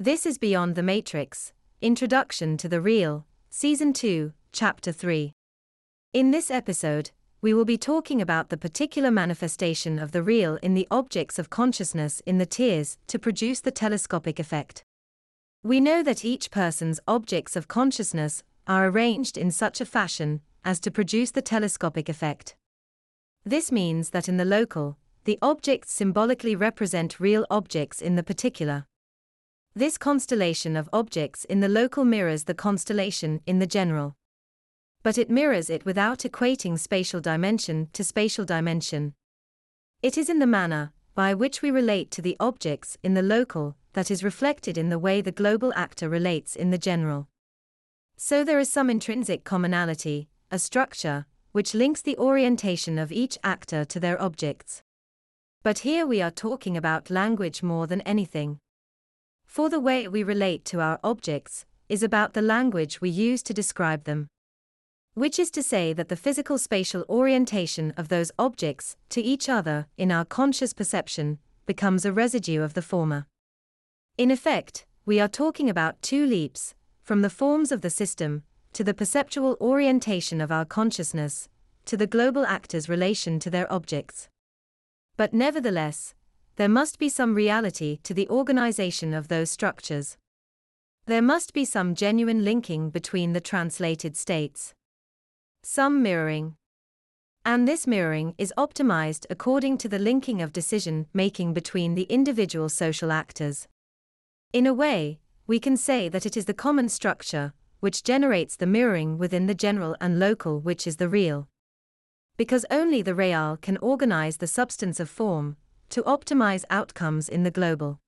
This is Beyond the Matrix Introduction to the Real, Season 2, Chapter 3. In this episode, we will be talking about the particular manifestation of the real in the objects of consciousness in the tiers to produce the telescopic effect. We know that each person's objects of consciousness are arranged in such a fashion as to produce the telescopic effect. This means that in the local, the objects symbolically represent real objects in the particular. This constellation of objects in the local mirrors the constellation in the general. But it mirrors it without equating spatial dimension to spatial dimension. It is in the manner by which we relate to the objects in the local that is reflected in the way the global actor relates in the general. So there is some intrinsic commonality, a structure, which links the orientation of each actor to their objects. But here we are talking about language more than anything. For the way we relate to our objects is about the language we use to describe them. Which is to say that the physical spatial orientation of those objects to each other in our conscious perception becomes a residue of the former. In effect, we are talking about two leaps from the forms of the system to the perceptual orientation of our consciousness to the global actor's relation to their objects. But nevertheless, there must be some reality to the organization of those structures. There must be some genuine linking between the translated states. Some mirroring. And this mirroring is optimized according to the linking of decision making between the individual social actors. In a way, we can say that it is the common structure which generates the mirroring within the general and local, which is the real. Because only the real can organize the substance of form to optimize outcomes in the global.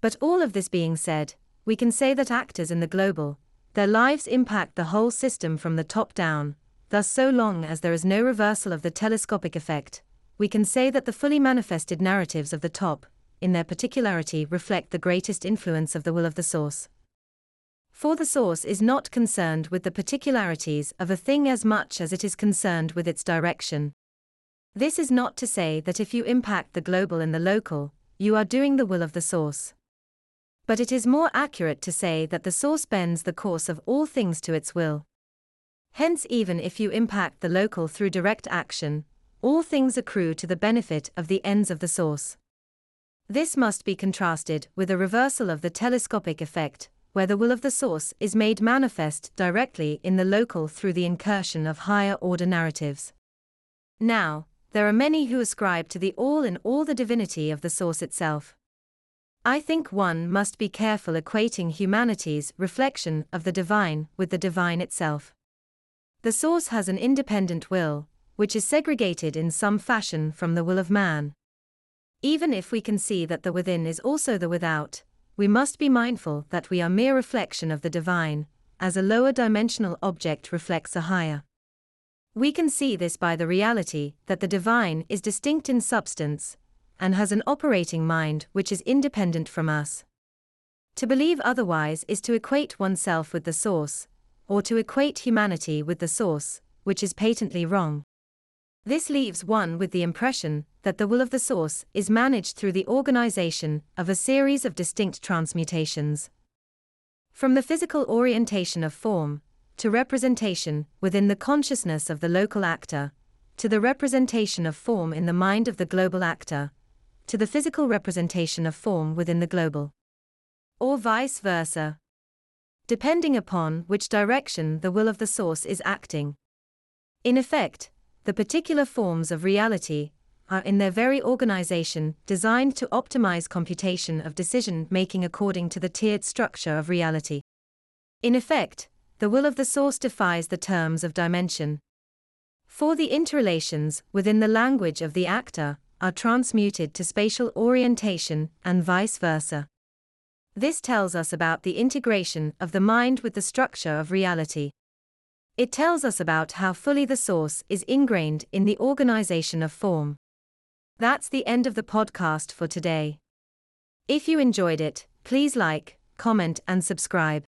But all of this being said, we can say that actors in the global, their lives impact the whole system from the top down, thus, so long as there is no reversal of the telescopic effect, we can say that the fully manifested narratives of the top, in their particularity, reflect the greatest influence of the will of the source. For the source is not concerned with the particularities of a thing as much as it is concerned with its direction. This is not to say that if you impact the global in the local, you are doing the will of the source. But it is more accurate to say that the source bends the course of all things to its will. Hence, even if you impact the local through direct action, all things accrue to the benefit of the ends of the source. This must be contrasted with a reversal of the telescopic effect, where the will of the source is made manifest directly in the local through the incursion of higher order narratives. Now, there are many who ascribe to the all in all the divinity of the source itself. I think one must be careful equating humanity's reflection of the divine with the divine itself. The source has an independent will, which is segregated in some fashion from the will of man. Even if we can see that the within is also the without, we must be mindful that we are mere reflection of the divine, as a lower dimensional object reflects a higher. We can see this by the reality that the divine is distinct in substance and has an operating mind which is independent from us. To believe otherwise is to equate oneself with the source, or to equate humanity with the source, which is patently wrong. This leaves one with the impression that the will of the source is managed through the organization of a series of distinct transmutations. From the physical orientation of form, to representation within the consciousness of the local actor, to the representation of form in the mind of the global actor, to the physical representation of form within the global. Or vice versa. Depending upon which direction the will of the source is acting. In effect, the particular forms of reality are in their very organization designed to optimize computation of decision making according to the tiered structure of reality. In effect, the will of the source defies the terms of dimension. For the interrelations within the language of the actor are transmuted to spatial orientation and vice versa. This tells us about the integration of the mind with the structure of reality. It tells us about how fully the source is ingrained in the organization of form. That's the end of the podcast for today. If you enjoyed it, please like, comment, and subscribe.